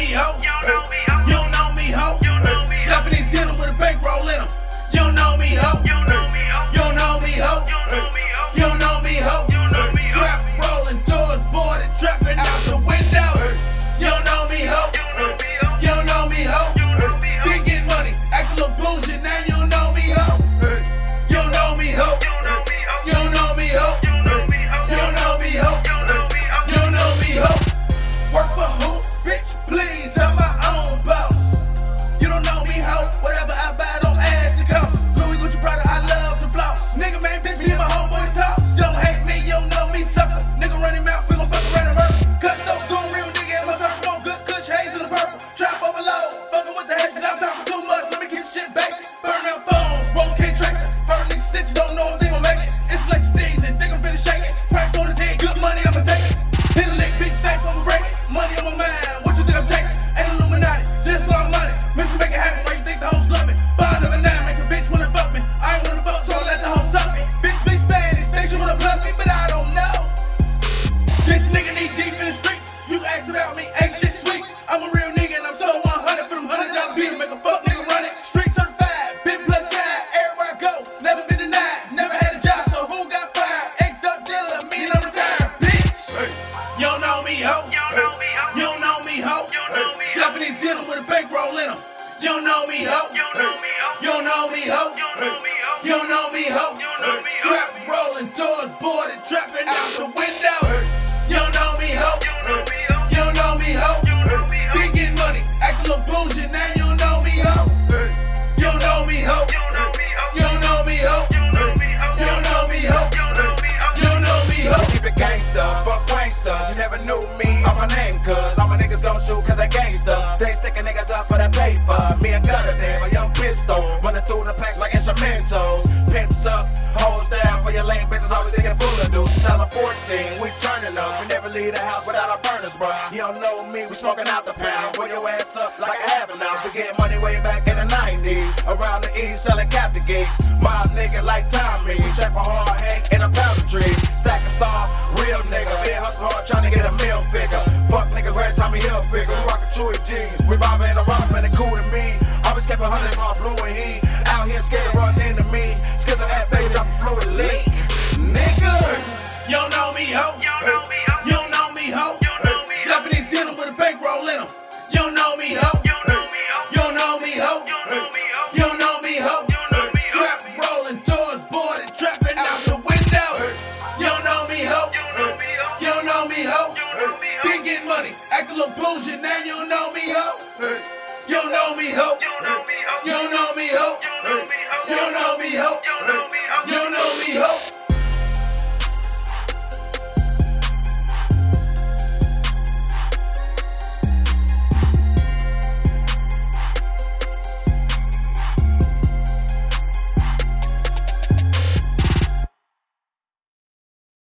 me, ho. You know me, ho. I'm a real nigga and I'm so 100 for them hundred dollar bills. Make a fuck nigga run it. Street certified, been blood tied. Everywhere I go, never been denied. Never had a job, so who got fired? Ex up dealer, me and I'm retired, bitch. Hey. You don't know me, ho. You don't know me, ho. You don't know me, ho. Japanese dealer with a bankroll in him. You don't know me, ho. You don't know me, ho. You don't know me, ho. You don't know me, ho. You don't know me, ho. You don't know me, ho. Trap rolling doors, boarded trap. Gangsta, fuck gangsta. You never knew me or my name, cuz all my niggas gon' shoot cause they gangsta. They stickin' niggas up for that paper. Me and Gutter damn, a young pistol. runnin' through the packs like instrumentals. Pimps up, hoes down for your lame bitches, always thinking full of dudes. Style 14, we turnin' up. We never leave the house without our burners, bruh. You don't know me, we smokin' out the pound. Where your ass Chewy jeans, We mobbing the rock, man, it cool to me. Always kept a hundred, my blue and he. Out here scared, running into me. money. Act a little bullshit, now you don't know me, yo.